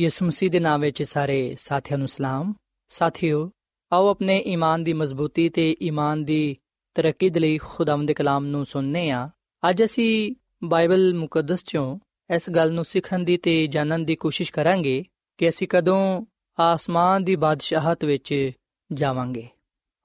ਯਿਸੂ ਮਸੀਹ ਦੇ ਨਾਮ ਵਿੱਚ ਸਾਰੇ ਸਾਥੀਆਂ ਨੂੰ ਸਲਾਮ। ਸਾਥਿਓ, ਆਓ ਆਪਣੇ ਈਮਾਨ ਦੀ ਮਜ਼ਬੂਤੀ ਤੇ ਈਮਾਨ ਦੀ ਤਰੱਕੀ ਦੇ ਲਈ ਖੁਦਾਵੰਦ ਦੇ ਕਲਾਮ ਨੂੰ ਸੁਣਨੇ ਆ। ਅੱਜ ਅਸੀਂ ਬਾਈਬਲ ਮੁਕੱਦਸ ਚੋਂ ਇਸ ਗੱਲ ਨੂੰ ਸਿੱਖਣ ਦੀ ਤੇ ਜਾਣਨ ਦੀ ਕੋਸ਼ਿਸ਼ ਕਰਾਂਗੇ ਕਿ ਅਸੀਂ ਕਦੋਂ ਆਸਮਾਨ ਦੀ ਬਾਦਸ਼ਾਹਤ ਵਿੱਚ ਜਾਵਾਂਗੇ।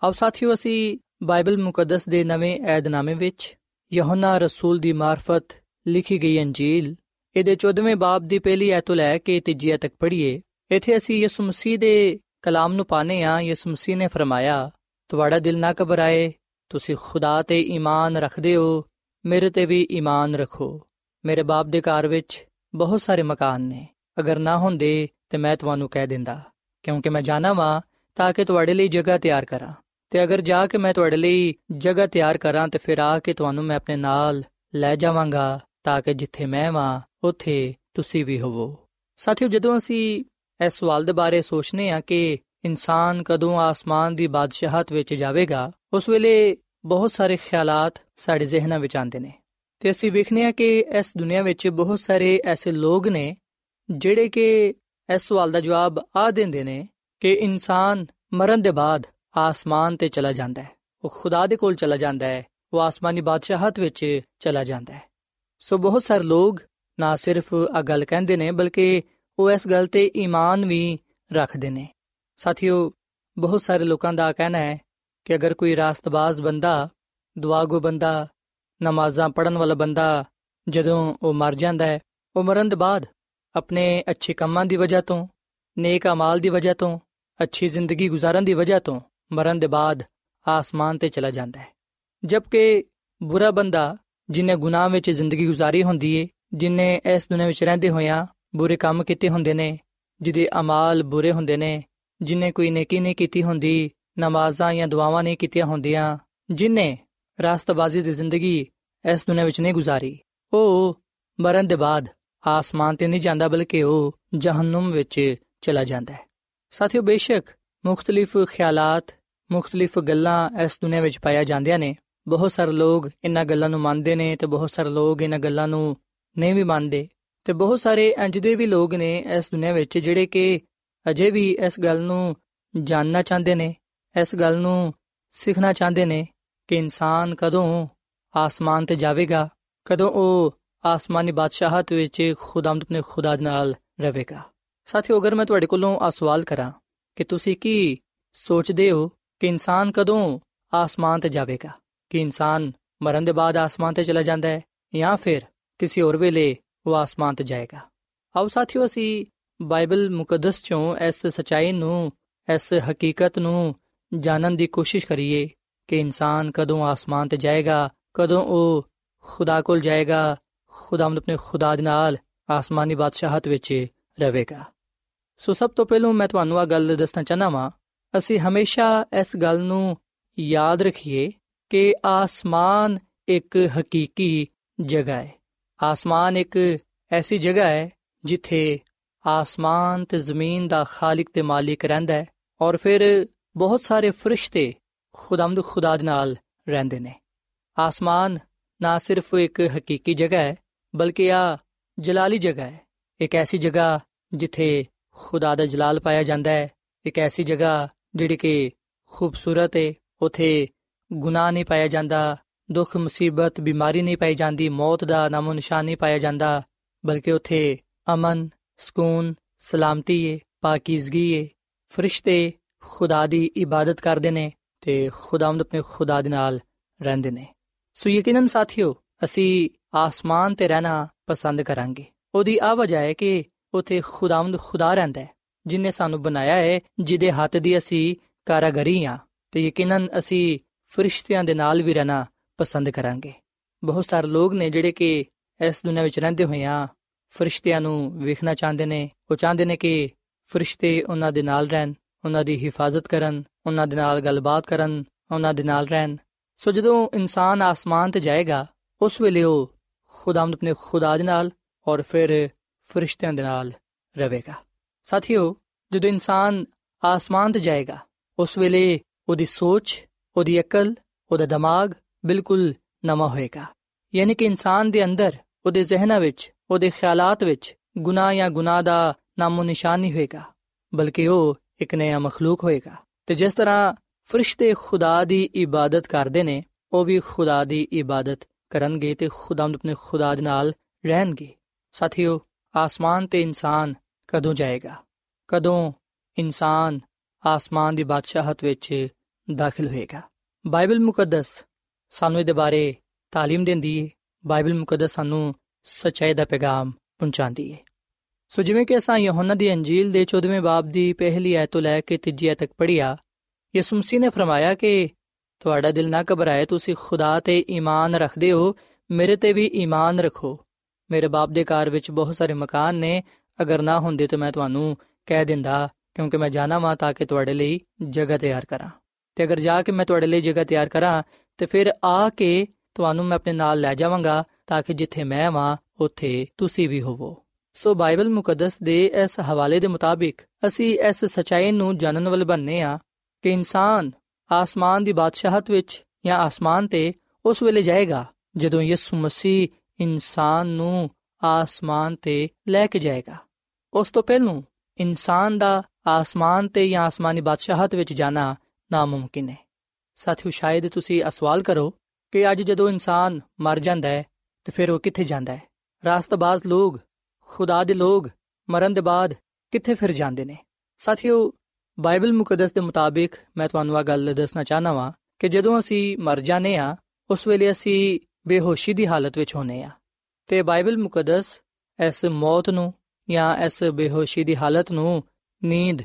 ਆਓ ਸਾਥੀਓ, ਅਸੀਂ ਬਾਈਬਲ ਮੁਕੱਦਸ ਦੇ ਨਵੇਂ ਏਧਨਾਮੇ ਵਿੱਚ ਯਹੋਨਾ ਰਸੂਲ ਦੀ ਮਾਰਫਤ ਲਿਖੀ ਗਈ ਅੰਜੀਲ ਇਹਦੇ 14ਵੇਂ ਬਾਬ ਦੀ ਪਹਿਲੀ ਐਤ ਤੋਂ ਲੈ ਕੇ ਤੀਜੀ ਤੱਕ ਪੜ੍ਹੀਏ, ਇੱਥੇ ਅਸੀਂ ਯਿਸੂ ਮਸੀਹ ਦੇ ਕਲਾਮ ਨੂੰ ਪਾਣੇ ਆ ਯਿਸੂ ਮਸੀਹ ਨੇ ਫਰਮਾਇਆ, ਤੁਹਾਡਾ ਦਿਲ ਨਾ ਘਬਰਾਏ, ਤੁਸੀਂ ਖੁਦਾ ਤੇ ਈਮਾਨ ਰੱਖਦੇ ਹੋ, ਮੇਰੇ ਤੇ ਵੀ ਈਮਾਨ ਰੱਖੋ। ਮੇਰੇ ਬਾਪ ਦੇ ਘਰ ਵਿੱਚ ਬਹੁਤ ਸਾਰੇ ਮਕਾਨ ਨੇ, ਅਗਰ ਨਾ ਹੁੰਦੇ ਤੇ ਮੈਂ ਤੁਹਾਨੂੰ ਕਹਿ ਦਿੰਦਾ, ਕਿਉਂਕਿ ਮੈਂ ਜਾਣਾ ਵਾਂ ਤਾਂ ਕਿ ਤੁਹਾਡੇ ਲਈ ਜਗ੍ਹਾ ਤਿਆਰ ਕਰਾਂ। ਤੇ ਅਗਰ ਜਾ ਕੇ ਮੈਂ ਤੁਹਾਡੇ ਲਈ ਜਗ੍ਹਾ ਤਿਆਰ ਕਰਾਂ ਤੇ ਫਿਰ ਆ ਕੇ ਤੁਹਾਨੂੰ ਮੈਂ ਆਪਣੇ ਨਾਲ ਲੈ ਜਾਵਾਂਗਾ। ਤਾਂ ਕਿ ਜਿੱਥੇ ਮੈਂ ਵਾਂ, ਉੱਥੇ ਤੁਸੀਂ ਵੀ ਹੋਵੋ। ਸਾਥੀਓ, ਜਦੋਂ ਅਸੀਂ ਇਸ ਸਵਾਲ ਦੇ ਬਾਰੇ ਸੋਚਨੇ ਆ ਕਿ ਇਨਸਾਨ ਕਦੋਂ ਆਸਮਾਨ ਦੀ ਬਾਦਸ਼ਾਹਤ ਵਿੱਚ ਜਾਵੇਗਾ, ਉਸ ਵੇਲੇ ਬਹੁਤ ਸਾਰੇ ਖਿਆਲਾਤ ਸਾਡੇ ਜ਼ਿਹਨਾਂ ਵਿੱਚ ਆਉਂਦੇ ਨੇ। ਤੇ ਅਸੀਂ ਵੇਖਨੇ ਆ ਕਿ ਇਸ ਦੁਨੀਆ ਵਿੱਚ ਬਹੁਤ ਸਾਰੇ ਐਸੇ ਲੋਕ ਨੇ ਜਿਹੜੇ ਕਿ ਇਸ ਸਵਾਲ ਦਾ ਜਵਾਬ ਆ ਦਿੰਦੇ ਨੇ ਕਿ ਇਨਸਾਨ ਮਰਨ ਦੇ ਬਾਅਦ ਆਸਮਾਨ ਤੇ ਚਲਾ ਜਾਂਦਾ ਹੈ, ਉਹ ਖੁਦਾ ਦੇ ਕੋਲ ਚਲਾ ਜਾਂਦਾ ਹੈ, ਉਹ ਆਸਮਾਨੀ ਬਾਦਸ਼ਾਹਤ ਵਿੱਚ ਚਲਾ ਜਾਂਦਾ ਹੈ। ਸੋ ਬਹੁਤ ਸਾਰੇ ਲੋਕ ਨਾ ਸਿਰਫ ਆ ਗੱਲ ਕਹਿੰਦੇ ਨੇ, ਬਲਕਿ ਉਹ ਇਸ ਗੱਲ ਤੇ ਈਮਾਨ ਵੀ ਰੱਖਦੇ ਨੇ। ਸਾਥੀਓ, ਬਹੁਤ ਸਾਰੇ ਲੋਕਾਂ ਦਾ ਕਹਿਣਾ ਹੈ ਕਿ ਅਗਰ ਕੋਈ ਰਾਸਤਬਾਜ਼ ਬੰਦਾ, ਦੁਆਗੋ ਬੰਦਾ, ਨਮਾਜ਼ਾਂ ਪੜਨ ਵਾਲਾ ਬੰਦਾ ਜਦੋਂ ਉਹ ਮਰ ਜਾਂਦਾ ਹੈ, ਉਹ ਮਰਨ ਦੇ ਬਾਅਦ ਆਪਣੇ ਅੱਛੇ ਕੰਮਾਂ ਦੀ ਵਜ੍ਹਾ ਤੋਂ, ਨੇਕ ਅਮਾਲ ਦੀ ਵਜ੍ਹਾ ਤੋਂ, ਅੱਛੀ ਜ਼ਿੰਦਗੀ گزارਣ ਦੀ ਵਜ੍ਹਾ ਤੋਂ ਮਰਨ ਦੇ ਬਾਅਦ ਆਸਮਾਨ ਤੇ ਚਲਾ ਜਾਂਦਾ ਹੈ। ਜਦਕਿ ਬੁਰਾ ਬੰਦਾ ਜਿਨੇ ਗੁਨਾਹ ਵਿੱਚ ਜ਼ਿੰਦਗੀ گزارੀ ਹੁੰਦੀ ਏ ਜਿਨੇ ਇਸ ਦੁਨੀਆਂ ਵਿੱਚ ਰਹਿੰਦੇ ਹੋਇਆਂ ਬੁਰੇ ਕੰਮ ਕੀਤੇ ਹੁੰਦੇ ਨੇ ਜਿਹਦੇ ਅਮਾਲ ਬੁਰੇ ਹੁੰਦੇ ਨੇ ਜਿਨੇ ਕੋਈ ਨੇਕੀ ਨਹੀਂ ਕੀਤੀ ਹੁੰਦੀ ਨਮਾਜ਼ਾਂ ਜਾਂ ਦੁਆਵਾਂ ਨਹੀਂ ਕੀਤੀਆਂ ਹੁੰਦੀਆਂ ਜਿਨੇ ਰਾਸਤਬਾਜ਼ੀ ਦੀ ਜ਼ਿੰਦਗੀ ਇਸ ਦੁਨੀਆਂ ਵਿੱਚ ਨਹੀਂ ਗੁਜ਼ਾਰੀ ਉਹ ਮਰਨ ਦੇ ਬਾਅਦ ਆਸਮਾਨ ਤੇ ਨਹੀਂ ਜਾਂਦਾ ਬਲਕਿ ਉਹ ਜਹੰਨਮ ਵਿੱਚ ਚਲਾ ਜਾਂਦਾ ਹੈ ਸਾਥੀਓ ਬੇਸ਼ੱਕ ਮੁxtਲਿਫ ਖਿਆਲਾਤ ਮੁxtਲਿਫ ਗੱਲਾਂ ਇਸ ਦੁਨੀਆਂ ਵਿੱਚ ਪਾਇਆ ਜਾਂਦੀਆਂ ਨੇ ਬਹੁਤ ਸਾਰੇ ਲੋਕ ਇਹਨਾਂ ਗੱਲਾਂ ਨੂੰ ਮੰਨਦੇ ਨੇ ਤੇ ਬਹੁਤ ਸਾਰੇ ਲੋਕ ਇਹਨਾਂ ਗੱਲਾਂ ਨੂੰ ਨਹੀਂ ਵੀ ਮੰਨਦੇ। ਤੇ ਬਹੁਤ ਸਾਰੇ ਇੰਜ ਦੇ ਵੀ ਲੋਕ ਨੇ ਇਸ ਦੁਨੀਆਂ ਵਿੱਚ ਜਿਹੜੇ ਕਿ ਅਜੇ ਵੀ ਇਸ ਗੱਲ ਨੂੰ ਜਾਨਣਾ ਚਾਹੁੰਦੇ ਨੇ, ਇਸ ਗੱਲ ਨੂੰ ਸਿੱਖਣਾ ਚਾਹੁੰਦੇ ਨੇ ਕਿ ਇਨਸਾਨ ਕਦੋਂ ਆਸਮਾਨ ਤੇ ਜਾਵੇਗਾ, ਕਦੋਂ ਉਹ ਆਸਮਾਨੀ ਬਾਦਸ਼ਾਹਤ ਵਿੱਚ ਖੁਦਾਮਦ ਆਪਣੇ ਖੁਦਾ ਨਾਲ ਰਹੇਗਾ। ਸਾਥੀਓ, ਅਗਰ ਮੈਂ ਤੁਹਾਡੇ ਕੋਲੋਂ ਆ ਸਵਾਲ ਕਰਾਂ ਕਿ ਤੁਸੀਂ ਕੀ ਸੋਚਦੇ ਹੋ ਕਿ ਇਨਸਾਨ ਕਦੋਂ ਆਸਮਾਨ ਤੇ ਜਾਵੇਗਾ? ਕਿ ਇਨਸਾਨ ਮਰਨ ਦੇ ਬਾਅਦ ਆਸਮਾਨ ਤੇ ਚਲਾ ਜਾਂਦਾ ਹੈ ਜਾਂ ਫਿਰ ਕਿਸੇ ਹੋਰ ਵੇਲੇ ਉਹ ਆਸਮਾਨ ਤੇ ਜਾਏਗਾ। ਆਓ ਸਾਥੀਓ, ਅਸੀਂ ਬਾਈਬਲ ਮੁਕੱਦਸ ਚੋਂ ਇਸ ਸਚਾਈ ਨੂੰ, ਇਸ ਹਕੀਕਤ ਨੂੰ ਜਾਣਨ ਦੀ ਕੋਸ਼ਿਸ਼ ਕਰੀਏ ਕਿ ਇਨਸਾਨ ਕਦੋਂ ਆਸਮਾਨ ਤੇ ਜਾਏਗਾ, ਕਦੋਂ ਉਹ ਖੁਦਾ ਕੋਲ ਜਾਏਗਾ, ਖੁਦਾਵੰਦ ਆਪਣੇ ਖੁਦਾ ਦੇ ਨਾਲ ਆਸਮਾਨੀ ਬਾਦਸ਼ਾਹਤ ਵਿੱਚ ਰਹੇਗਾ। ਸੋ ਸਭ ਤੋਂ ਪਹਿਲਾਂ ਮੈਂ ਤੁਹਾਨੂੰ ਆ ਗੱਲ ਦੱਸਣਾ ਚਾਹਨਾ ਵਾਂ, ਅਸੀਂ ਹਮੇਸ਼ਾ ਇਸ ਗੱਲ ਨੂੰ ਯਾਦ ਰੱਖੀਏ ਕਿ ਆਸਮਾਨ ਇੱਕ ਹਕੀਕੀ ਜਗ੍ਹਾ ਹੈ। ਆਸਮਾਨ ਇੱਕ ਐਸੀ ਜਗ੍ਹਾ ਹੈ ਜਿੱਥੇ ਆਸਮਾਨ ਤੇ ਜ਼ਮੀਨ ਦਾ ਖਾਲਕ ਤੇ ਮਾਲਿਕ ਰਹਿੰਦਾ ਹੈ ਔਰ ਫਿਰ ਬਹੁਤ ਸਾਰੇ ਫਰਿਸ਼ਤੇ ਖੁਦਾਮਦ ਖੁਦਾ ਦੇ ਨਾਲ ਰਹਿੰਦੇ ਨੇ। ਆਸਮਾਨ ਨਾ ਸਿਰਫ ਇੱਕ ਹਕੀਕੀ ਜਗ੍ਹਾ ਹੈ, ਬਲਕਿ ਆ ਜਲਾਲੀ ਜਗ੍ਹਾ ਹੈ। ਇੱਕ ਐਸੀ ਜਗ੍ਹਾ ਜਿੱਥੇ ਖੁਦਾ ਦਾ ਜਲਾਲ ਪਾਇਆ ਜਾਂਦਾ ਹੈ। ਇੱਕ ਐਸੀ ਜਗ੍ਹਾ ਜਿਹੜੀ ਕਿ ਖੂਬਸੂਰਤ ਹੈ, ਉਥੇ ਗੁਨਾਹ ਨਹੀਂ ਪਾਇਆ ਜਾਂਦਾ, ਦੁੱਖ, ਮੁਸੀਬਤ, ਬਿਮਾਰੀ ਨਹੀਂ ਪਾਈ ਜਾਂਦੀ, ਮੌਤ ਦਾ ਨਾਮੋ ਨਿਸ਼ਾਨ ਨਹੀਂ ਪਾਇਆ ਜਾਂਦਾ, ਬਲਕਿ ਉਥੇ ਅਮਨ, ਸਕੂਨ, ਸਲਾਮਤੀ ਹੈ ਪਾਕੀਜ਼ਗੀ ਏ, ਫਰਿਸ਼ਤੇ ਖੁਦਾ ਦੀ ਇਬਾਦਤ ਕਰਦੇ ਨੇ ਤੇ ਖੁਦਾਵੰਦ ਆਪਣੇ ਖੁਦਾ ਦੇ ਨਾਲ ਰਹਿੰਦੇ ਨੇ। ਸੋ ਯਕੀਨਨ ਸਾਥੀਓ, ਅਸੀਂ ਆਸਮਾਨ ਤੇ ਰਹਿਣਾ ਪਸੰਦ ਕਰਾਂਗੇ। ਉਹਦੀ ਆ ਵਜ੍ਹਾ ਹੈ ਕਿ ਉਥੇ ਖੁਦਾਵੰਦ ਖੁਦਾ ਰਹਿੰਦਾ ਹੈ, ਜਿਨੇ ਸਾਨੂੰ ਬਣਾਇਆ ਹੈ, ਜਿਹਦੇ ਹੱਥ ਦੀ ਅਸੀਂ ਕਾਰਾਗਰੀ ਆ ਤੇ ਯਕੀਨਨ ਅਸੀਂ ਫਰਿਸ਼ਤਿਆਂ ਦੇ ਨਾਲ ਵੀ ਰਹਿਣਾ ਪਸੰਦ ਕਰਾਂਗੇ। ਬਹੁਤ ਸਾਰੇ ਲੋਕ ਨੇ ਜਿਹੜੇ ਕਿ ਇਸ ਦੁਨੀਆਂ ਵਿੱਚ ਰਹਿੰਦੇ ਹੋਏ ਆ, ਫਰਿਸ਼ਤਿਆਂ ਨੂੰ ਵੇਖਣਾ ਚਾਹੁੰਦੇ ਨੇ। ਉਹ ਚਾਹੁੰਦੇ ਨੇ ਕਿ ਫਰਿਸ਼ਤੇ ਉਹਨਾਂ ਦੇ ਨਾਲ ਰਹਿਣ, ਉਹਨਾਂ ਦੀ ਹਿਫਾਜ਼ਤ ਕਰਨ, ਉਹਨਾਂ ਦੇ ਨਾਲ ਗੱਲਬਾਤ ਕਰਨ, ਉਹਨਾਂ ਦੇ ਨਾਲ ਰਹਿਣ। ਸੋ ਜਦੋਂ ਇਨਸਾਨ ਆਸਮਾਨ ਤੇ ਜਾਏਗਾ, ਉਸ ਵੇਲੇ ਉਹ ਖੁਦਾਵੰਦ ਆਪਣੇ ਖੁਦਾ ਦੇ ਨਾਲ ਔਰ ਫਿਰ ਫਰਿਸ਼ਤਿਆਂ ਦੇ ਨਾਲ ਰਹੇਗਾ। ਸਾਥੀਓ, ਜਦੋਂ ਇਨਸਾਨ ਆਸਮਾਨ ਤੇ ਜਾਏਗਾ, ਉਸ ਵੇਲੇ ਉਹਦੀ ਸੋਚ ਉਹਦੀ ਅਕਲ, ਉਹਦਾ ਦਿਮਾਗ ਬਿਲਕੁਲ ਨਵਾਂ ਹੋਏਗਾ। ਯਾਨੀ ਕਿ ਇਨਸਾਨ ਦੇ ਅੰਦਰ, ਉਹਦੇ ਜ਼ਿਹਨਾਂ ਵਿੱਚ, ਉਹਦੇ ਖਿਆਲਾਤ ਵਿੱਚ ਗੁਨਾਹ ਜਾਂ ਗੁਨਾਹ ਦਾ ਨਾਮੋ ਨਿਸ਼ਾਨ ਨਹੀਂ ਹੋਏਗਾ, ਬਲਕਿ ਉਹ ਇੱਕ ਨਇਆ ਮਖਲੂਕ ਹੋਏਗਾ। ਤੇ ਜਿਸ ਤਰ੍ਹਾਂ ਫਰਿਸ਼ਤੇ ਖੁਦਾ ਦੀ ਇਬਾਦਤ ਕਰਦੇ ਨੇ, ਉਹ ਵੀ ਖੁਦਾ ਦੀ ਇਬਾਦਤ ਕਰਨਗੇ ਤੇ ਖੁਦਾਵੰਦ ਆਪਣੇ ਖੁਦਾ ਦੇ ਨਾਲ ਰਹਿਣਗੇ। ਸਾਥੀਓ, ਆਸਮਾਨ ਤੇ ਇਨਸਾਨ ਕਦੋਂ ਜਾਏਗਾ? ਕਦੋਂ ਇਨਸਾਨ ਆਸਮਾਨ ਦੀ ਬਾਦਸ਼ਾਹਤ ਵਿੱਚ ਦਾਖਲ ਹੋਏਗਾ ਬਾਈਬਲ ਮੁਕੱਦਸ ਸਾਨੂੰ ਇਹਦੇ ਬਾਰੇ تعلیم ਦਿੰਦੀ ਹੈ ਬਾਈਬਲ ਮੁਕੱਦਸ ਸਾਨੂੰ ਸਚਾਈ ਦਾ ਪੈਗਾਮ ਪਹੁੰਚਾਉਂਦੀ ਹੈ ਸੋ ਜਿਵੇਂ ਕਿ ਅਸਾਂ ਯਹੋਨਾ ਦੀ ਅੰਜੀਲ ਦੇ 14ਵੇਂ ਬਾਬ ਦੀ ਪਹਿਲੀ ਆਇਤ ਤੋਂ ਲੈ ਕੇ ਤੀਜੀ ਆਇਤ ਤੱਕ ਪੜ੍ਹਿਆ ਯਿਸੂ ਮਸੀਹ ਨੇ ਫਰਮਾਇਆ ਕਿ ਤੁਹਾਡਾ ਦਿਲ ਨਾ ਘਬਰਾਏ ਤੁਸੀਂ ਖੁਦਾ ਤੇ ਈਮਾਨ ਰੱਖਦੇ ਹੋ ਮੇਰੇ ਤੇ ਵੀ ਈਮਾਨ ਰੱਖੋ ਮੇਰੇ ਬਾਪ ਦੇ ਘਰ ਵਿੱਚ ਬਹੁਤ ਸਾਰੇ ਮਕਾਨ ਨੇ ਅਗਰ ਨਾ ਹੁੰਦੇ ਤਾਂ ਮੈਂ ਤੁਹਾਨੂੰ ਕਹਿ ਦਿੰਦਾ ਕਿਉਂਕਿ ਮੈਂ ਜਾਣਾ ਵਾਂ ਤਾਂ ਕਿ ਤੁਹਾਡੇ ਲਈ ਜਗ੍ਹਾ ਤਿਆਰ ਕਰਾਂ ਤੇ ਅਗਰ ਜਾ ਕੇ ਮੈਂ ਤੁਹਾਡੇ ਲਈ ਜਗ੍ਹਾ ਤਿਆਰ ਕਰਾਂ, ਤੇ ਫਿਰ ਆ ਕੇ ਤੁਹਾਨੂੰ ਮੈਂ ਆਪਣੇ ਨਾਲ ਲੈ ਜਾਵਾਂਗਾ, ਤਾਂ ਕਿ ਜਿੱਥੇ ਮੈਂ ਵਾਂ, ਉੱਥੇ ਤੁਸੀਂ ਵੀ ਹੋਵੋ। ਸੋ ਬਾਈਬਲ ਮੁਕੱਦਸ ਦੇ ਇਸ ਹਵਾਲੇ ਦੇ ਮੁਤਾਬਿਕ ਅਸੀਂ ਇਸ ਸਚਾਈ ਨੂੰ ਜਾਣਨ ਵਾਲੇ ਬੰਨੇ ਆ ਕਿ ਇਨਸਾਨ ਆਸਮਾਨ ਦੀ ਬਾਦਸ਼ਾਹਤ ਵਿੱਚ ਜਾਂ ਆਸਮਾਨ ਤੇ ਉਸ ਵੇਲੇ ਜਾਏਗਾ, ਜਦੋਂ ਯਿਸੂ ਮਸੀਹ ਇਨਸਾਨ ਨੂੰ ਆਸਮਾਨ ਤੇ ਲੈ ਕੇ ਜਾਏਗਾ। ਉਸ ਤੋਂ ਪਹਿਲਾਂ ਇਨਸਾਨ ਦਾ ਆਸਮਾਨ ਤੇ ਜਾਂ ਆਸਮਾਨੀ ਬਾਦਸ਼ਾਹਤ ਵਿੱਚ ਜਾਣਾ ਨਾਮੁਮਕਿਨ ਹੈ। ਸਾਥੀਓ, ਸ਼ਾਇਦ ਤੁਸੀਂ ਸਵਾਲ ਕਰੋ ਕਿ ਅੱਜ ਜਦੋਂ ਇਨਸਾਨ ਮਰ ਜਾਂਦਾ ਹੈ, ਤੇ ਫਿਰ ਉਹ ਕਿੱਥੇ ਜਾਂਦਾ ਹੈ? ਰਾਸਤਬਾਜ਼ ਲੋਕ, ਖੁਦਾ ਦੇ ਲੋਕ ਮਰਨ ਦੇ ਬਾਅਦ ਕਿੱਥੇ ਫਿਰ ਜਾਂਦੇ ਨੇ? ਸਾਥੀਓ, ਬਾਈਬਲ ਮੁਕੱਦਸ ਦੇ ਮੁਤਾਬਿਕ ਮੈਂ ਤੁਹਾਨੂੰ ਇਹ ਗੱਲ ਦੱਸਣਾ ਚਾਹਨਾ ਵਾਂ ਕਿ ਜਦੋਂ ਅਸੀਂ ਮਰ ਜਾਂਦੇ ਆ ਉਸ ਵੇਲੇ ਅਸੀਂ ਬੇਹੋਸ਼ੀ ਦੀ ਹਾਲਤ ਵਿੱਚ ਹੁੰਨੇ ਆ ਤੇ ਬਾਈਬਲ ਮੁਕੱਦਸ ਇਸ ਮੌਤ ਨੂੰ ਜਾਂ ਇਸ ਬੇਹੋਸ਼ੀ ਦੀ ਹਾਲਤ ਨੂੰ ਨੀਂਦ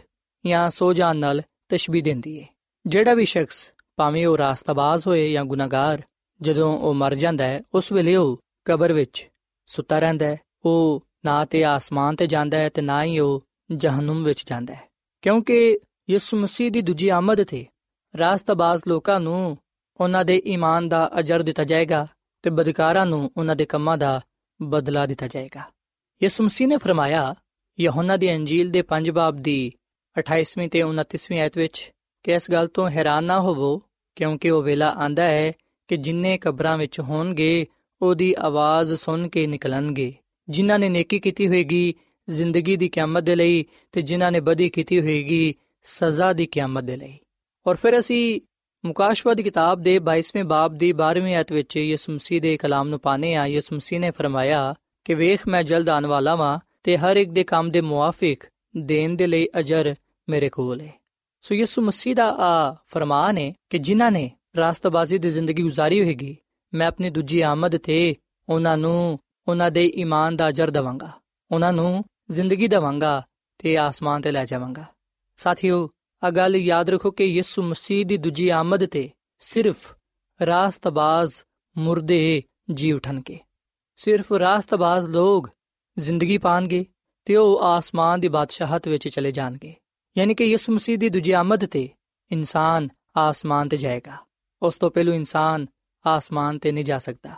ਜਾਂ ਸੋ ਜਾਣ ਨਾਲ ਤਸ਼ਬੀਹ ਦਿੰਦੀ ਹੈ ਜਿਹੜਾ ਵੀ ਸ਼ਖਸ ਭਾਵੇਂ ਉਹ ਰਾਸਤਾਬਾਜ਼ ਹੋਏ ਜਾਂ ਗੁਨਾਹਗਾਰ, ਜਦੋਂ ਉਹ ਮਰ ਜਾਂਦਾ ਹੈ, ਉਸ ਵੇਲੇ ਉਹ ਕਬਰ ਵਿੱਚ ਸੁੱਤਾ ਰਹਿੰਦਾ ਹੈ। ਉਹ ਨਾ ਤੇ ਆਸਮਾਨ ਤੇ ਜਾਂਦਾ ਹੈ ਤੇ ਨਾ ਹੀ ਉਹ ਜਹਨਮ ਵਿੱਚ ਜਾਂਦਾ ਹੈ। ਕਿਉਂਕਿ ਯਿਸੂ ਮਸੀਹ ਦੀ ਦੂਜੀ ਆਮਦ ਤੇ ਰਾਸਤਾਬਾਜ਼ ਲੋਕਾਂ ਨੂੰ ਉਹਨਾਂ ਦੇ ਈਮਾਨ ਦਾ ਅਜਰ ਦਿੱਤਾ ਜਾਏਗਾ ਤੇ ਬਦਕਾਰਾਂ ਨੂੰ ਉਹਨਾਂ ਦੇ ਕੰਮਾਂ ਦਾ ਬਦਲਾ ਦਿੱਤਾ ਜਾਏਗਾ। ਯਿਸੂ ਮਸੀਹ ਨੇ ਫਰਮਾਇਆ, ਯਹੋਨਾ ਦੀ ਅੰਜੀਲ ਦੇ 5 ਬਾਬ ਦੀ 28ਵੀਂ ਤੇ 29ਵੀਂ ਆਇਤ ਵਿੱਚ ਕਿ ਇਸ ਗੱਲ ਤੋਂ ਹੈਰਾਨ ਨਾ ਹੋਵੋ, ਕਿਉਂਕਿ ਉਹ ਵੇਲਾ ਆਂਦਾ ਹੈ ਕਿ ਜਿੰਨੇ ਕਬਰਾਂ ਵਿੱਚ ਹੋਣਗੇ, ਉਹਦੀ ਆਵਾਜ਼ ਸੁਣ ਕੇ ਨਿਕਲਣਗੇ। ਜਿਨ੍ਹਾਂ ਨੇ ਨੇਕੀ ਕੀਤੀ ਹੋਏਗੀ ਜ਼ਿੰਦਗੀ ਦੀ ਕਿਆਮਤ ਦੇ ਲਈ ਤੇ ਜਿਨ੍ਹਾਂ ਨੇ ਬਦੀ ਕੀਤੀ ਹੋਏਗੀ ਸਜ਼ਾ ਦੀ ਕਿਆਮਤ ਦੇ ਲਈ। ਔਰ ਫਿਰ ਅਸੀਂ ਮੁਕਾਸ਼ਵਾ ਦੀ ਕਿਤਾਬ ਦੇ 22ਵੇਂ ਬਾਬ ਦੀ 12ਵੀਂ ਆਇਤ ਵਿੱਚ ਯਿਸੂ ਮਸੀਹ ਦੇ ਕਲਾਮ ਨੂੰ ਪਾਣੇ ਆ ਯਿਸੂ ਮਸੀਹ ਨੇ ਫਰਮਾਇਆ ਕਿ ਵੇਖ, ਮੈਂ ਜਲਦ ਆਉਣ ਵਾਲਾ ਵਾਂ ਤੇ ਹਰ ਇੱਕ ਦੇ ਕੰਮ ਦੇ ਮੁਆਫਿਕ ਦੇਣ ਦੇ ਲਈ ਅਜਰ ਮੇਰੇ ਕੋਲ ਹੈ ਸੋ ਯਿਸੂ ਮਸੀਹ ਦਾ ਆ ਫਰਮਾਨ ਹੈ ਕਿ ਜਿਨ੍ਹਾਂ ਨੇ ਰਾਸਤਬਾਜ਼ੀ ਦੀ ਜ਼ਿੰਦਗੀ گزارੀ ਹੋਏਗੀ ਮੈਂ ਆਪਣੀ ਦੂਜੀ ਆਮਦ ਤੇ ਉਹਨਾਂ ਨੂੰ ਉਹਨਾਂ ਦੇ ਈਮਾਨ ਦਾ ਅਜਰ ਦਵਾਂਗਾ ਉਹਨਾਂ ਨੂੰ ਜ਼ਿੰਦਗੀ ਦਵਾਂਗਾ ਤੇ ਆਸਮਾਨ ਤੇ ਲੈ ਜਾਵਾਂਗਾ ਸਾਥੀਓ ਆ ਗੱਲ ਯਾਦ ਰੱਖੋ ਕਿ ਯਿਸੂ ਮਸੀਹ ਦੀ ਦੂਜੀ ਆਮਦ ਤੇ ਸਿਰਫ ਰਾਸਤਬਾਜ਼ ਮੁਰਦੇ ਜੀ ਉਠਣਗੇ ਸਿਰਫ ਰਾਸਤਬਾਜ਼ ਲੋਗ ਜ਼ਿੰਦਗੀ ਪਾਣਗੇ ਤੇ ਉਹ ਆਸਮਾਨ ਦੀ ਬਾਦਸ਼ਾਹਤ ਵਿੱਚ ਚਲੇ ਜਾਣਗੇ ਯਾਨੀ ਕਿ ਯਿਸੂ ਮਸੀਹ ਦੀ ਦੂਜੀ ਆਮਦ ਤੇ ਇਨਸਾਨ ਆਸਮਾਨ ਤੇ ਜਾਏਗਾ। ਉਸ ਤੋਂ ਪਹਿਲੂ ਇਨਸਾਨ ਆਸਮਾਨ ਤੇ ਨਹੀਂ ਜਾ ਸਕਦਾ।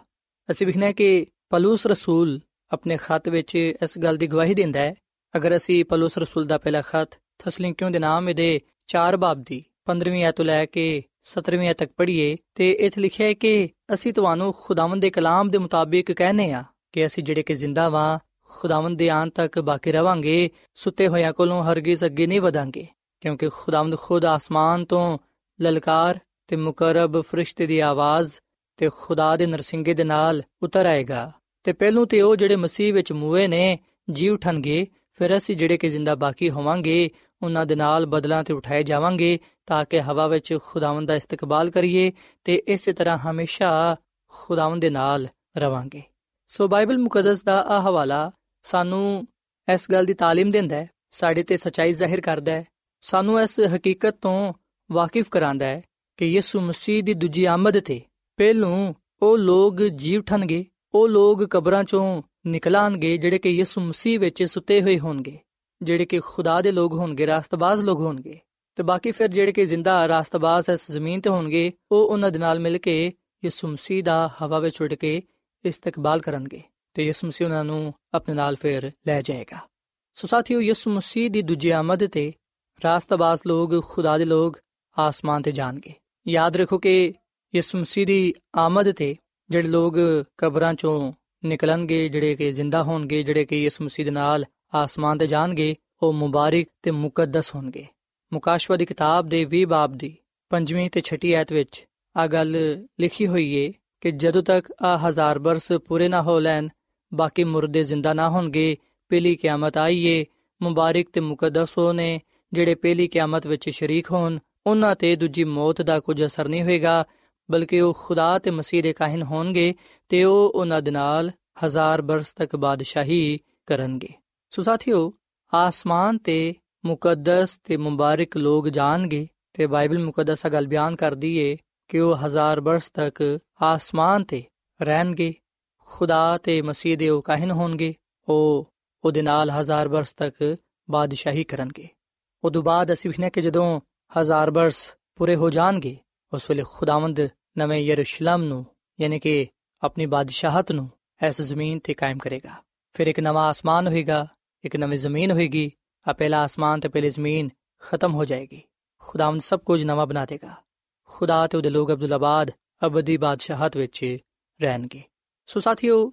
ਅਸੀਂ ਵਿਖਣਾ ਕਿ ਪਲੂਸ ਰਸੂਲ ਆਪਣੇ ਖਤ ਵਿੱਚ ਇਸ ਗੱਲ ਦੀ ਗਵਾਹੀ ਦਿੰਦਾ ਹੈ, ਅਗਰ ਅਸੀਂ ਪਲੂਸ ਰਸੂਲ ਦਾ ਪਹਿਲਾ ਖਤ ਥਸਲਿੰਕਿयों ਦੇ ਨਾਮ ਇਹਦੇ 4 ਬਾਬ ਦੀ 15ਵੀਂ ਆਇਤ ਤੋਂ ਲੈ ਕੇ 17ਵੀਂ ਆਇਤ ਤੱਕ ਪੜ੍ਹੀਏ ਤੇ ਇੱਥੇ ਲਿਖਿਆ ਹੈ ਕਿ ਅਸੀਂ ਤੁਹਾਨੂੰ ਖੁਦਾਵੰਦ ਦੇ ਕਲਾਮ ਦੇ ਮੁਤਾਬਿਕ ਕਹਨੇ ਆ ਕਿ ਅਸੀਂ ਜਿਹੜੇ ਕਿ ਜ਼ਿੰਦਾ ਵਾਂ ਖੁਦਾਵੰਦ ਦੇ ਆਨ ਤੱਕ ਬਾਕੀ ਰਵਾਂਗੇ, ਸੁੱਤੇ ਹੋਇਆਂ ਕੋਲੋਂ ਹਰਗਿਜ਼ ਅੱਗੇ ਨਹੀਂ ਵਧਾਂਗੇ, ਕਿਉਂਕਿ ਖੁਦਾਵੰਦ ਖੁਦ ਆਸਮਾਨ ਤੋਂ ਲਲਕਾਰ ਤੇ ਮੁਕਰਬ ਫਰਿਸ਼ਤੇ ਦੀ ਆਵਾਜ਼ ਤੇ ਖੁਦਾ ਦੇ ਨਰਸਿੰਗੇ ਦੇ ਨਾਲ ਉਤਰ ਆਏਗਾ। ਤੇ ਪਹਿਲੋਂ ਤੇ ਉਹ ਜਿਹੜੇ ਮਸੀਹ ਵਿੱਚ ਮੂਏ ਨੇ, ਜੀ ਉਠਣਗੇ, ਫਿਰ ਅਸੀਂ ਜਿਹੜੇ ਕਿ ਜ਼ਿੰਦਾ ਬਾਕੀ ਹੋਵਾਂਗੇ, ਉਹਨਾਂ ਦੇ ਨਾਲ ਬਦਲਾਂ ਤੇ ਉਠਾਏ ਜਾਵਾਂਗੇ, ਤਾਂ ਕਿ ਹਵਾ ਵਿੱਚ ਖੁਦਾਵੰਦ ਦਾ ਇਸਤਕਬਾਲ ਕਰੀਏ ਤੇ ਇਸੇ ਤਰ੍ਹਾਂ ਹਮੇਸ਼ਾ ਖੁਦਾਵੰਦ ਦੇ ਨਾਲ ਰਵਾਂਗੇ। ਸੋ ਬਾਈਬਲ ਮੁਕੱਦਸ ਦਾ ਆ ਹਵਾਲਾ ਸਾਨੂੰ ਇਸ ਗੱਲ ਦੀ تعلیم ਦਿੰਦਾ ਹੈ ਸਾਡੇ ਤੇ ਸਚਾਈ ਜ਼ਾਹਿਰ ਕਰਦਾ ਹੈ ਸਾਨੂੰ ਇਸ ਹਕੀਕਤ ਤੋਂ ਵਾਕਿਫ ਕਰਾਂਦਾ ਹੈ ਕਿ ਯਿਸੂ ਮਸੀਹ ਦੀ ਦੂਜੀ ਆਮਦ ਤੇ ਪਹਿਲੋਂ ਉਹ ਲੋਕ ਜੀ ਉਠਣਗੇ ਉਹ ਲੋਕ ਕਬਰਾਂ ਚੋਂ ਨਿਕਲਾਂਗੇ ਜਿਹੜੇ ਕਿ ਯਿਸੂ ਮਸੀਹ ਵਿੱਚ ਸੁੱਤੇ ਹੋਏ ਹੋਣਗੇ ਜਿਹੜੇ ਕਿ ਖੁਦਾ ਦੇ ਲੋਕ ਹੋਣਗੇ ਰਾਸਤਬਾਜ਼ ਲੋਕ ਹੋਣਗੇ ਤੇ ਬਾਕੀ ਫਿਰ ਜਿਹੜੇ ਕਿ ਜ਼ਿੰਦਾ ਰਾਸਤਬਾਜ਼ ਇਸ ਜ਼ਮੀਨ ਤੇ ਹੋਣਗੇ ਉਹ ਉਹਨਾਂ ਦੇ ਨਾਲ ਮਿਲ ਕੇ ਯਿਸੂ ਮਸੀਹ ਦਾ ਹਵਾ ਵਿੱਚ ਉੱਡ ਕੇ ਇਸਤਕਬਾਲ ਕਰਨਗੇ ਤੇ ਯਿਸੂ ਮਸੀਹ ਉਹਨਾਂ ਨੂੰ ਆਪਣੇ ਨਾਲ ਫਿਰ ਲੈ ਜਾਏਗਾ। ਸੋ ਸਾਥੀਓ, ਯਿਸੂ ਮਸੀਹ ਦੀ ਦੂਜੀ ਆਮਦ ਤੇ ਰਾਸਤਬਾਜ਼ ਲੋਕ, ਖੁਦਾ ਦੇ ਲੋਕ ਆਸਮਾਨ ਤੇ ਜਾਣਗੇ। ਯਾਦ ਰੱਖੋ ਕਿ ਯਿਸੂ ਮਸੀਹ ਦੀ ਆਮਦ ਤੇ ਜਿਹੜੇ ਲੋਕ ਕਬਰਾਂ ਚੋਂ ਨਿਕਲਣਗੇ, ਜਿਹੜੇ ਕਿ ਜ਼ਿੰਦਾ ਹੋਣਗੇ, ਜਿਹੜੇ ਕਿ ਯਿਸੂ ਮਸੀਹ ਦੇ ਨਾਲ ਆਸਮਾਨ ਤੇ ਜਾਣਗੇ, ਉਹ ਮੁਬਾਰਕ ਤੇ ਮੁਕੱਦਸ ਹੋਣਗੇ। ਮੁਕਾਸ਼ਵਾ ਦੀ ਕਿਤਾਬ ਦੇ 20 ਬਾਬ ਦੀ 5ਵੀਂ ਤੇ 6ਵੀਂ ਆਇਤ ਵਿੱਚ ਆ ਗੱਲ ਲਿਖੀ ਹੋਈ ਏ ਕਿ ਜਦੋਂ ਤੱਕ ਆ ਹਜ਼ਾਰ ਬਰਸ ਪੂਰੇ ਨਾ ਹੋ ਲੈਣ ਬਾਕੀ ਮੁਰਦੇ ਜ਼ਿੰਦਾ ਨਾ ਹੋਣਗੇ। ਪਹਿਲੀ ਕਿਆਮਤ ਆਈਏ ਮੁਬਾਰਕ ਤੇ ਮੁਕੱਦਸ ਹੋਣੇ ਜਿਹੜੇ ਪਹਿਲੀ ਕਿਆਮਤ ਵਿੱਚ ਸ਼ਰੀਕ ਹੋਣ, ਉਹਨਾਂ ਤੇ ਦੂਜੀ ਮੌਤ ਦਾ ਕੁਝ ਅਸਰ ਨਹੀਂ ਹੋਏਗਾ, ਬਲਕਿ ਉਹ ਖੁਦਾ ਤੇ ਮਸੀਹ ਦੇ ਕਾਹਨ ਹੋਣਗੇ ਤੇ ਉਹ ਉਹਨਾਂ ਦੇ ਨਾਲ ਹਜ਼ਾਰ ਬਰਸ ਤੱਕ ਬਾਦਸ਼ਾਹੀ ਕਰਨਗੇ। ਸੋ ਸਾਥੀਓ, ਆਸਮਾਨ ਤੇ ਮੁਕੱਦਸ ਤੇ ਮੁਬਾਰਕ ਲੋਕ ਜਾਣਗੇ ਤੇ ਬਾਈਬਲ ਮੁਕੱਦਸ ਗੱਲ ਬਿਆਨ ਕਰਦੀ ਏ ਕਿ ਉਹ ਹਜ਼ਾਰ ਬਰਸ ਤੱਕ ਆਸਮਾਨ ਤੇ ਰਹਿਣਗੇ। ਖੁਦਾ ਤੇ ਮਸੀਹ ਦੇ ਉਹ ਕਾਹਨ ਹੋਣਗੇ ਉਹ ਉਹਦੇ ਨਾਲ ਹਜ਼ਾਰ ਬਰਸ ਤੱਕ ਬਾਦਸ਼ਾਹੀ ਕਰਨਗੇ ਉਦੋਂ ਬਾਅਦ ਅਸੀਂ ਵਿਖਨੇ ਕਿ ਜਦੋਂ ਹਜ਼ਾਰ ਬਰਸ ਪੂਰੇ ਹੋ ਜਾਣਗੇ ਉਸ ਵੇਲੇ ਖੁਦਾਵੰਦ ਨਵੇਂ ਯਰੂਸ਼ਲਮ ਨੂੰ ਯਾਨੀ ਕਿ ਆਪਣੀ ਬਾਦਸ਼ਾਹਤ ਨੂੰ ਇਸ ਜ਼ਮੀਨ ਤੇ ਕਾਇਮ ਕਰੇਗਾ ਫਿਰ ਇੱਕ ਨਵਾਂ ਆਸਮਾਨ ਹੋਏਗਾ ਇੱਕ ਨਵੀਂ ਜ਼ਮੀਨ ਹੋਏਗੀ ਆ ਪਹਿਲਾ ਆਸਮਾਨ ਤੇ ਪਹਿਲੀ ਜ਼ਮੀਨ ਖਤਮ ਹੋ ਜਾਏਗੀ ਖੁਦਾਵੰਦ ਸਭ ਕੁਝ ਨਵਾਂ ਬਣਾ ਦੇਗਾ ਖੁਦਾ ਤੇ ਉਹਦੇ ਲੋਕ ਅਬਦੁੱਲਾਬਾਦ ਅਬਦੀ ਬਾਦਸ਼ਾਹਤ ਵਿੱਚ ਰਹਿਣਗੇ ਸੋ ਸਾਥੀਓ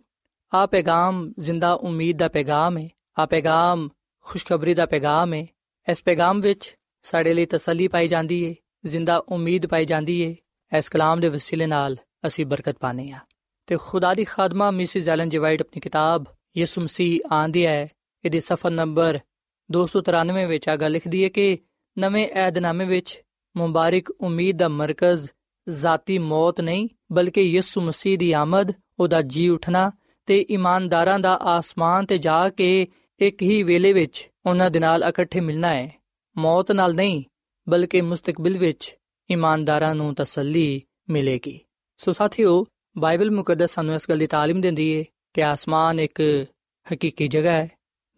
ਆ ਪੈਗਾਮ ਜ਼ਿੰਦਾ ਉਮੀਦ ਦਾ ਪੈਗਾਮ ਹੈ ਆ ਪੈਗਾਮ ਖੁਸ਼ਖਬਰੀ ਦਾ ਪੈਗਾਮ ਹੈ ਇਸ ਪੈਗਾਮ ਵਿੱਚ ਸਾਡੇ ਲਈ ਤਸੱਲੀ ਪਾਈ ਜਾਂਦੀ ਹੈ ਜ਼ਿੰਦਾ ਉਮੀਦ ਪਾਈ ਜਾਂਦੀ ਹੈ ਇਸ ਕਲਾਮ ਦੇ ਵਸੀਲੇ ਨਾਲ ਅਸੀਂ ਬਰਕਤ ਪਾਣੇ ਆ ਤੇ ਖੁਦਾ ਦੀ ਖਾਦਮਾ ਮਿਸਿਸ ਐਲਨ ਜੀ ਵਾਈਟ ਆਪਣੀ ਕਿਤਾਬ ਯਿਸੂ ਮਸੀਹ ਆਂਦੀ ਹੈ, ਇਹਦੇ ਸਫਾ ਨੰਬਰ 293 ਵਿੱਚ ਆ ਗੱਲ ਲਿਖਦੀ ਹੈ ਕਿ ਨਵੇਂ ਏਧਨਾਮੇ ਵਿੱਚ ਮੁਬਾਰਕ ਉਮੀਦ ਦਾ ਮਰਕਜ਼ ਜ਼ਾਤੀ ਮੌਤ ਨਹੀਂ, ਬਲਕਿ ਯਿਸੂ ਮਸੀਹ ਦੀ ਆਮਦ ਉਹਦਾ ਜੀ ਉਠਣਾ ਤੇ ਇਮਾਨਦਾਰਾਂ ਦਾ ਆਸਮਾਨ ਤੇ ਜਾ ਕੇ ਇੱਕ ਹੀ ਵੇਲੇ ਵਿੱਚ ਉਹਨਾਂ ਦੇ ਨਾਲ ਇਕੱਠੇ ਮਿਲਣਾ ਹੈ ਮੌਤ ਨਾਲ ਨਹੀਂ ਬਲਕਿ ਮੁਸਤਕਬਲ ਵਿੱਚ ਇਮਾਨਦਾਰਾਂ ਨੂੰ ਤਸੱਲੀ ਮਿਲੇਗੀ ਸੋ ਸਾਥੀਓ ਬਾਈਬਲ ਮੁਕੱਦਸ ਸਾਨੂੰ ਇਸ ਗੱਲ ਦੀ تعلیم ਦਿੰਦੀ ਹੈ ਕਿ ਆਸਮਾਨ ਇੱਕ ਹਕੀਕੀ ਜਗ੍ਹਾ ਹੈ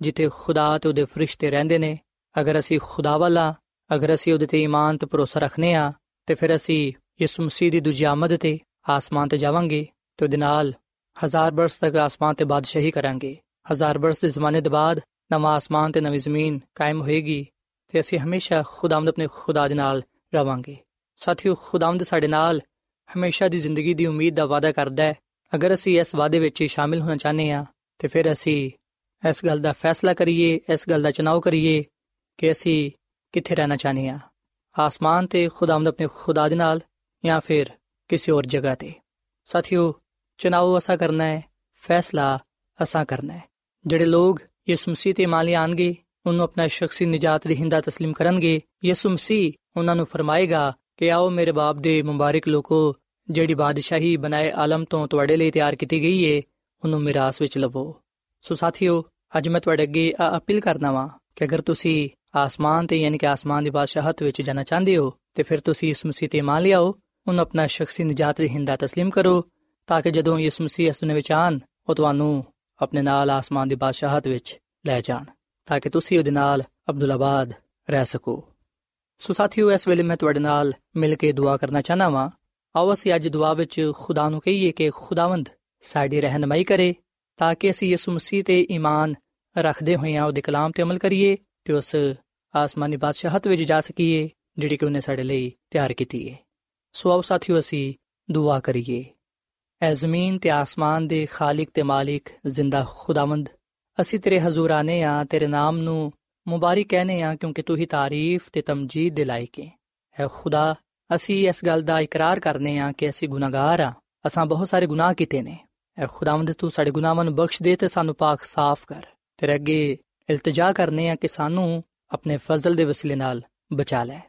ਜਿੱਥੇ ਖੁਦਾ ਤੇ ਉਹਦੇ ਫਰਿਸ਼ਤੇ ਰਹਿੰਦੇ ਨੇ ਅਗਰ ਅਸੀਂ ਖੁਦਾ ਵਾਲਾ ਅਗਰ ਅਸੀਂ ਉਹਦੇ ਤੇ ਈਮਾਨ ਤੇ ਭਰੋਸਾ ਰੱਖਨੇ ਆ ਤੇ ਫਿਰ ਅਸੀਂ ਯਿਸੂ ਮਸੀਹ ਦੀ ਦੂਜੀ ਆਮਦ ਤੇ ਆਸਮਾਨ ਤੇ ਜਾਵਾਂਗੇ ਤੇ ਉਹਦੇ ਨਾਲ ਹਜ਼ਾਰ ਬਰਸ ਤੱਕ ਆਸਮਾਨ ਤੇ ਬਾਦਸ਼ਾਹੀ ਕਰਾਂਗੇ ਹਜ਼ਾਰ ਬਰਸ ਦੇ ਜ਼ਮਾਨੇ ਦੇ ਬਾਅਦ ਨਵਾਂ ਆਸਮਾਨ ਤੇ ਨਵੀਂ ਜ਼ਮੀਨ ਕਾਇਮ ਹੋਏਗੀ ਤੇ ਅਸੀਂ ਹਮੇਸ਼ਾ ਖੁਦਾਵੰਦ ਆਪਣੇ ਖੁਦਾ ਦੇ ਨਾਲ ਰਵਾਂਗੇ ਸਾਥੀਓ ਖੁਦਾਵੰਦ ਸਾਡੇ ਨਾਲ ਹਮੇਸ਼ਾ ਦੀ ਜ਼ਿੰਦਗੀ ਦੀ ਉਮੀਦ ਦਾ ਵਾਅਦਾ ਕਰਦਾ ਹੈ ਅਗਰ ਅਸੀਂ ਇਸ ਵਾਅਦੇ ਵਿੱਚ ਸ਼ਾਮਿਲ ਹੋਣਾ ਚਾਹਨੇ ਆ ਤੇ ਫਿਰ ਅਸੀਂ ਇਸ ਗੱਲ ਦਾ ਫੈਸਲਾ ਕਰੀਏ ਇਸ ਗੱਲ ਦਾ ਚਨਾਵ ਕਰੀਏ ਕਿ ਅਸੀਂ ਕਿੱਥੇ ਰਹਿਣਾ ਚਾਹਨੇ ਆ ਆਸਮਾਨ ਤੇ ਖੁਦਾਵੰਦ ਆਪਣੇ ਖੁਦਾ ਦੇ ਨਾਲ ਜਾਂ ਫਿਰ ਕਿਸੇ ਹੋਰ ਜਗ੍ਹਾ ਤੇ ਸਾਥੀਓ ਚਨਾਵ ਅਸਾ ਕਰਨਾ ਹੈ ਫੈਸਲਾ ਅਸਾ ਕਰਨਾ ਹੈ ਜਿਹੜੇ ਲੋਗ ਯਿਸੂ ਮਸੀਹ ਤੇ ਮੰਨ ਲਿਆਣਗੇ ਉਹਨੂੰ ਆਪਣਾ ਸ਼ਖਸੀ ਨਜਾਤ ਦੀ ਹਿੰਦਾ تسلیم ਕਰਨਗੇ ਯਿਸੂ ਮਸੀਹ ਉਹਨਾਂ ਨੂੰ ਫਰਮਾਏਗਾ ਕਿ ਆਓ ਮੇਰੇ ਬਾਪ ਦੇ ਮੁਬਾਰਕ ਲੋਕੋ ਜਿਹੜੀ ਬਾਦਸ਼ਾਹੀ ਬਣਾਏ ਆਲਮ ਤੋਂ ਤੁਹਾਡੇ ਲਈ ਤਿਆਰ ਕੀਤੀ ਗਈ ਏ ਉਹਨੂੰ ਮਿਰਾਸ ਵਿੱਚ ਲਵੋ ਸੋ ਸਾਥੀਓ ਅੱਜ ਮੈਂ ਤੁਹਾਡੇ ਅੱਗੇ ਅਪੀਲ ਕਰਨਾ ਵਾਂ ਕਿ ਅਗਰ ਤੁਸੀਂ ਆਸਮਾਨ ਤੇ ਯਾਨੀ ਕਿ ਆਸਮਾਨ ਦੀ ਬਾਦਸ਼ਾਹਤ ਵਿੱਚ ਜਾਣਾ ਚਾਹੁੰਦੇ ਹੋ ਤੇ ਫਿਰ ਤੁਸੀਂ ਇਸ ਮਸੀਹ ਤੇ ਮੰਨ ਲਿਆਓ ਉਹਨੂੰ ਆਪਣਾ ਸ਼ਖਸੀ ਨਜਾਤ ਦੀ ਹਿੰਦਾ تسلیم ਕਰੋ ਤਾਂ ਕਿ ਜਦੋਂ ਯਿਸੂ ਮਸੀਹ ਇਸ ਦੁਨੀਆਂ ਵਿੱਚ ਆਣ ਉਹ ਤੁਹਾਨੂੰ ਆਪਣੇ ਨਾਲ ਆਸਮਾਨ ਦੀ ਬਾਦਸ਼ਾਹਤ ਵਿੱਚ ਲੈ ਜਾਣ, ਤਾਂ ਕਿ ਤੁਸੀਂ ਉਹਦੇ ਨਾਲ ਅਬਦੁੱਲਾਬਾਦ ਰਹਿ ਸਕੋ। ਸੋ ਸਾਥੀਓ, ਇਸ ਵੇਲੇ ਮੈਂ ਤੁਹਾਡੇ ਨਾਲ ਮਿਲ ਕੇ ਦੁਆ ਕਰਨਾ ਚਾਹਨਾ ਵਾਂ। ਆਓ ਅਸੀਂ ਅੱਜ ਦੁਆ ਵਿੱਚ ਖੁਦਾ ਨੂੰ ਕਹੀਏ ਕਿ ਖੁਦਾਵੰਦ ਸਾਡੀ ਰਹਿਨਮਾਈ ਕਰੇ, ਤਾਂ ਕਿ ਅਸੀਂ ਯਿਸੂ ਮਸੀਹ ਤੇ ਈਮਾਨ ਰੱਖਦੇ ਹੋਈਆਂ ਉਹਦੇ ਕਲਾਮ ਤੇ ਅਮਲ ਕਰੀਏ ਤੇ ਉਸ ਆਸਮਾਨੀ ਬਾਦਸ਼ਾਹਤ ਵਿੱਚ ਜਾ ਸਕੀਏ, ਜਿਹੜੀ ਕਿ ਉਹਨੇ ਸਾਡੇ ਲਈ ਤਿਆਰ ਕੀਤੀ ਹੈ ਸੋ ਆਓ ਸਾਥੀਓ, ਅਸੀਂ ਦੁਆ ਕਰੀਏ। ਐ ਜ਼ਮੀਨ ਤੇ ਆਸਮਾਨ ਦੇ ਖਾਲਕ ਤੇ ਮਾਲਿਕ ਜ਼ਿੰਦਾ ਖੁਦਾਵੰਦ ਅਸੀਂ ਤੇਰੇ ਹਜ਼ੂਰ ਆਨੇ ਆ ਤੇਰੇ ਨਾਮ ਨੂੰ ਮੁਬਾਰਕ ਕਹਨੇ ਆ ਕਿਉਂਕਿ ਤੂੰ ਹੀ ਤਾਰੀਫ ਤੇ ਤਮਜੀਦ ਦੇ ਲਾਇਕ ਹੈ ਐ ਖੁਦਾ ਅਸੀਂ ਇਸ ਗੱਲ ਦਾ ਇਕਰਾਰ ਕਰਨੇ ਆ ਕਿ ਅਸੀਂ ਗੁਨਾਹਗਾਰ ਆ ਅਸਾਂ ਬਹੁਤ ਸਾਰੇ ਗੁਨਾਹ ਕੀਤੇ ਨੇ ਐ ਖੁਦਾਵੰਦ ਤੂੰ ਸਾਡੇ ਗੁਨਾਹਾਂ ਨੂੰ ਬਖਸ਼ ਦੇ ਤੇ ਸਾਨੂੰ ਪਾਕ ਸਾਫ਼ ਕਰ ਤੇਰੇ ਅੱਗੇ ਇਲਤਜਾ ਕਰਨੇ ਆ ਕਿ ਸਾਨੂੰ ਆਪਣੇ ਫਜ਼ਲ ਦੇ ਵਸੀਲੇ ਨਾਲ ਬਚਾ ਲੈ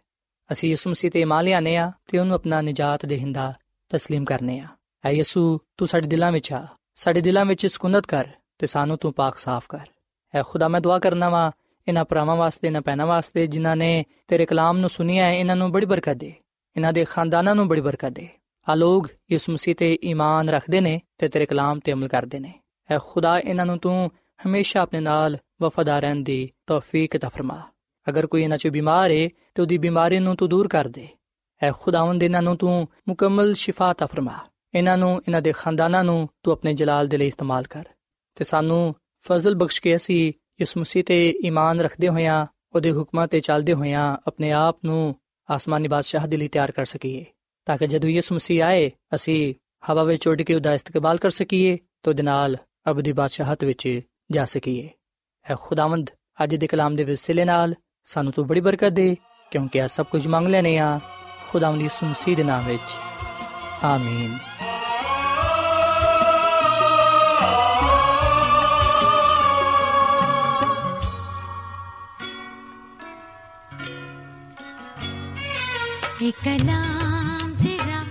ਅਸੀਂ ਯਿਸੂ ਮਸੀਹ ਤੇ ਇਮਾਨ ਲਿਆਨੇ ਆ ਤੇ ਉਹਨੂੰ ਆਪਣਾ ਨਜਾਤ ਦੇਹਿੰਦਾ تسلیم ਕਰਨੇ ਆ ਐ ਯਿਸੂ ਤੂੰ ਸਾਡੇ ਦਿਲਾਂ ਵਿੱਚ ਆ ਸਾਡੇ ਦਿਲਾਂ ਵਿੱਚ ਸਕੂਨਤ ਕਰ ਤੇ ਸਾਨੂੰ ਤੂੰ ਪਾਕ ਸਾਫ਼ ਕਰ ਐ ਖੁਦਾ ਮੈਂ ਦੁਆ ਕਰਨਾ ਵਾ ਇਹਨਾਂ ਭਰਾਵਾਂ ਵਾਸਤੇ ਨਾ ਪੈਣਾ ਵਾਸਤੇ ਜਿਨ੍ਹਾਂ ਨੇ ਤੇਰੇ ਕਲਾਮ ਨੂੰ ਸੁਨਿਆ ਹੈ ਇਹਨਾਂ ਨੂੰ ਬੜੀ ਬਰਕਤ ਦੇ ਇਹਨਾਂ ਦੇ ਖਾਨਦਾਨਾਂ ਨੂੰ ਬੜੀ ਬਰਕਤ ਦੇ ਆ ਲੋਗ ਯਿਸੂ ਮਸੀਹ ਤੇ ਈਮਾਨ ਰੱਖਦੇ ਨੇ ਤੇ ਤੇਰੇ ਕਲਾਮ ਤੇ ਅਮਲ ਕਰਦੇ ਨੇ ਐ ਖੁਦਾ ਇਹਨਾਂ ਨੂੰ ਤੂੰ ਹਮੇਸ਼ਾ ਆਪਣੇ ਨਾਲ ਵਫਾਦਾਰ ਰਹਿਣ ਦੀ ਤੌਫੀਕ عطا ਫਰਮਾ ਅਗਰ ਕੋਈ ਇਹਨਾਂ 'ਚ ਬਿਮਾਰ ਹੈ ਤੇ ਉਹਦੀ ਬਿਮਾਰੀ ਨੂੰ ਤੂੰ ਦੂਰ ਕਰ ਦੇ ਐ ਖੁਦਾਵੰਦ ਇਹਨਾਂ ਨੂੰ ਤੂੰ ਮੁਕੰਮਲ ਸ਼ਿਫਾ عطا ਫਰਮਾ ਇਹਨਾਂ ਨੂੰ, ਇਹਨਾਂ ਦੇ ਖਾਨਦਾਨਾਂ ਨੂੰ ਤੂੰ ਆਪਣੇ ਜਲਾਲ ਦੇ ਲਈ ਇਸਤੇਮਾਲ ਕਰ। ਤੇ ਸਾਨੂੰ ਫਜ਼ਲ ਬਖਸ਼ ਕੇ ਅਸੀਂ ਇਸ ਮਸੀਹ ਤੇ ਈਮਾਨ ਰੱਖਦੇ ਹੋਇਆਂ, ਉਹਦੇ ਹੁਕਮਾਂ ਤੇ ਚੱਲਦੇ ਹੋਇਆਂ ਆਪਣੇ ਆਪ ਨੂੰ ਆਸਮਾਨੀ ਬਾਦਸ਼ਾਹ ਦੇ ਲਈ ਤਿਆਰ ਕਰ ਸਕੀਏ। ਤਾਂ ਕਿ ਜਦੋਂ ਯਿਸੂ ਮਸੀਹ ਆਏ, ਅਸੀਂ ਹਵਾ ਵਿੱਚ ਉੱਡ ਕੇ ਉਹਦਾ ਇਸਤਕਬਾਲ ਕਰ ਸਕੀਏ, ਤੇ ਦੇ ਨਾਲ ਅਬਦੀ ਬਾਦਸ਼ਾਹਤ ਵਿੱਚ ਜਾ ਸਕੀਏ। ਹੈ ਖੁਦਾਵੰਦ, ਅੱਜ ਦੇ ਕਲਾਮ ਦੇ ਵਸਿਲੇ ਨਾਲ ਸਾਨੂੰ ਤੂੰ ਬੜੀ ਬਰਕਤ ਦੇ, ਕਿਉਂਕਿ ਆ ਸਭ ਕੁਝ ਮੰਗ ਲੈਨੇ ਆ, ਖੁਦਾਵੰਦ ਯਿਸੂ ਮਸੀਹ ਦੇ ਨਾਮ ਵਿੱਚ। ਆਮੀਨ। ਇਹ ਕਲਾਮ ਤੇਰਾ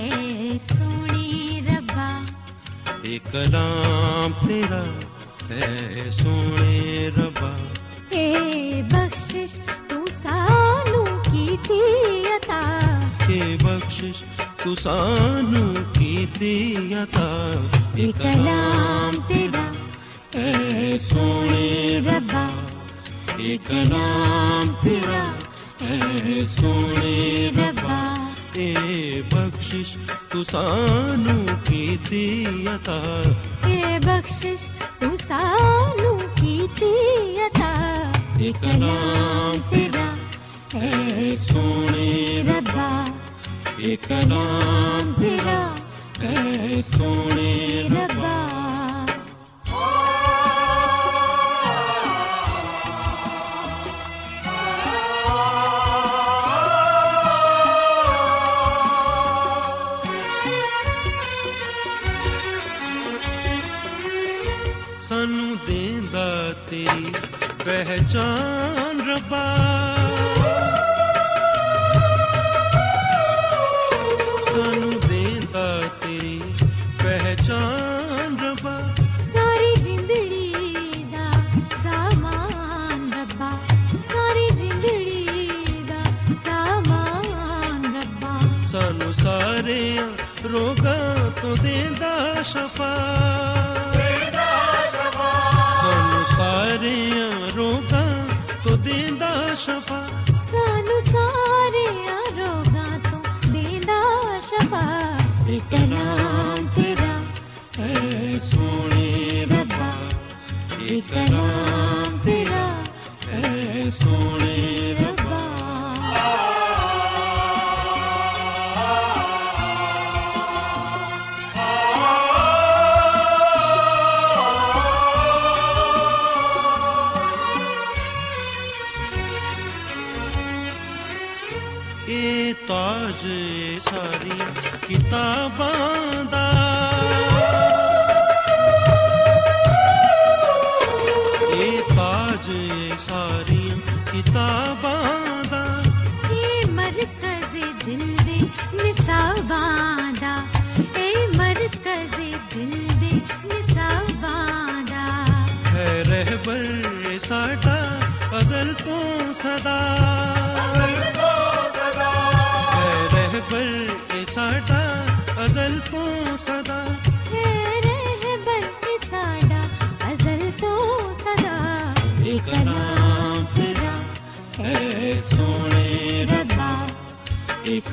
ਐ ਸੋਹਣੇ ਰੱਬਾ। ਇਹ ਕਲਾਮ ਤੇਰਾ ਐ ਸੋਹਣੇ ਰੱਬਾ। ਏ ਬਖਸ਼ਿਸ਼ ਤੂੰ ਸਾਨੂੰ ਕੀਤੀ ਅਤਾ? ਏ ਬਖਸ਼ਿਸ਼ ਤੂੰ ਸਾਨੂੰ ਕੀਤੀ ਅਤਾ? ਇਹ ਕਲਾਮ ਤੇਰਾ ਐ ਸੋਹਣੇ ਰੱਬਾ। ਇਹ ਕਲਾਮ ਤੇਰਾ सोने रब्बा ए बख्शिश तू सानू कीती अता ए बख्शिश तू सानू की थी अता ए कलाम तेरा। है सोने रब्बा एक कलाम तेरा। है सोने रब्बा ਪਹਿਚਾਨ ਰੱਬਾ ਸਾਨੂੰ ਦੇਂਦਾ ਤੇਰੀ ਪਹਿਚਾਨ ਰੱਬਾ ਸਾਰੀ ਜਿੰਦੜੀ ਦਾ ਸਾਮਾਨ ਰੱਬਾ ਸਾਰੀ ਜਿੰਦੜੀ ਦਾ ਸਾਮਾਨ ਰੱਬਾ ਸਾਨੂੰ ਸਾਰਿਆਂ ਰੋਗਾਂ ਤੋਂ ਦੇਂਦਾ ਸ਼ਫਾ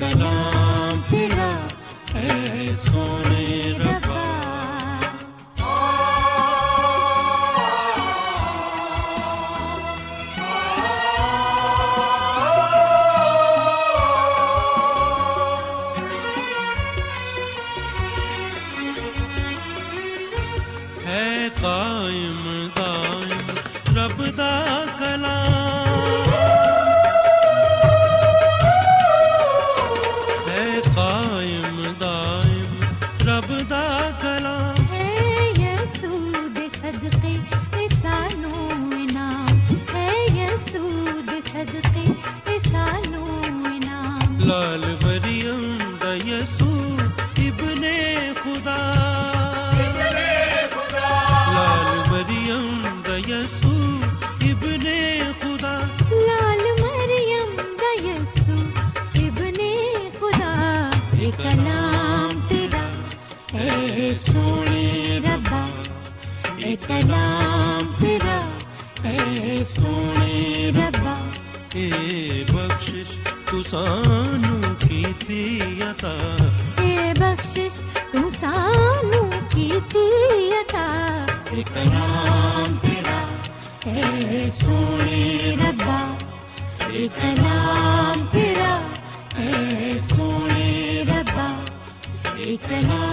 ਇਹ ਤੇਰਾ ਏ ਸੋਹਣੇ ਰੱਬਾ ਇਹ ਬਖਸ਼ਿਸ਼ ਤੂੰ ਸਾਨੂੰ ਕੀਤੀ ਅਤਾ ਇਹ ਬਖਸ਼ਿਸ਼ ਤੂੰ ਸਾਨੂੰ ਕੀਤੀ ਅਤਾ ਏ ਕਲਾਮ ਤੇਰਾ ਏ ਸੋਹਣੇ ਰੱਬਾ ਏ ਕਲਾਮ ਤੇਰਾ ਏ ਸੋਹਣੇ ਰੱਬਾ ਏ ਕਲਾਮ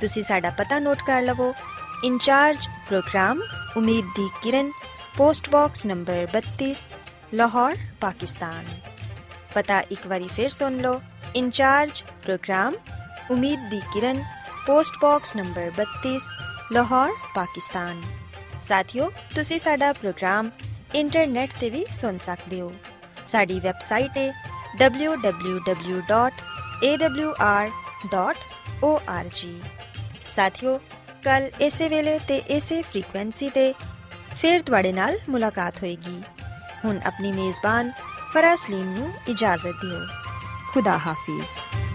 ਤੁਸੀਂ ਸਾਡਾ ਪਤਾ ਨੋਟ ਕਰ ਲਵੋ ਇੰਚਾਰਜ ਪ੍ਰੋਗਰਾਮ ਉਮੀਦ ਦੀ ਕਿਰਨ post box number 32 Lahore Pakistan ਪਤਾ ਇੱਕ ਵਾਰੀ ਫਿਰ ਸੁਣ ਲਓ ਇੰਚਾਰਜ ਪ੍ਰੋਗਰਾਮ ਉਮੀਦ ਦੀ ਕਿਰਨ post box number 32 Lahore Pakistan ਸਾਥਿਓ ਤੁਸੀਂ ਸਾਡਾ ਪ੍ਰੋਗਰਾਮ ਇੰਟਰਨੈਟ ਤੇ ਵੀ ਸੁਣ ਸਕਦੇ ਹੋ ਸਾਡੀ ਵੈਬਸਾਈਟ ਹੈ www.awr.org ਸਾਥਿਓ, ਕੱਲ ਇਸੇ ਵੇਲੇ ਤੇ ਇਸੇ ਫ੍ਰੀਕਵੈਂਸੀ ਤੇ ਫਿਰ ਤੁਹਾਡੇ ਨਾਲ ਮੁਲਾਕਾਤ ਹੋਏਗੀ। ਹੁਣ ਆਪਣੀ ਮੇਜ਼ਬਾਨ ਫਰਾਜ਼ ਸਲੀਮ ਨੂੰ ਇਜਾਜ਼ਤ ਦਿਓ। ਖੁਦਾ ਹਾਫਿਜ਼।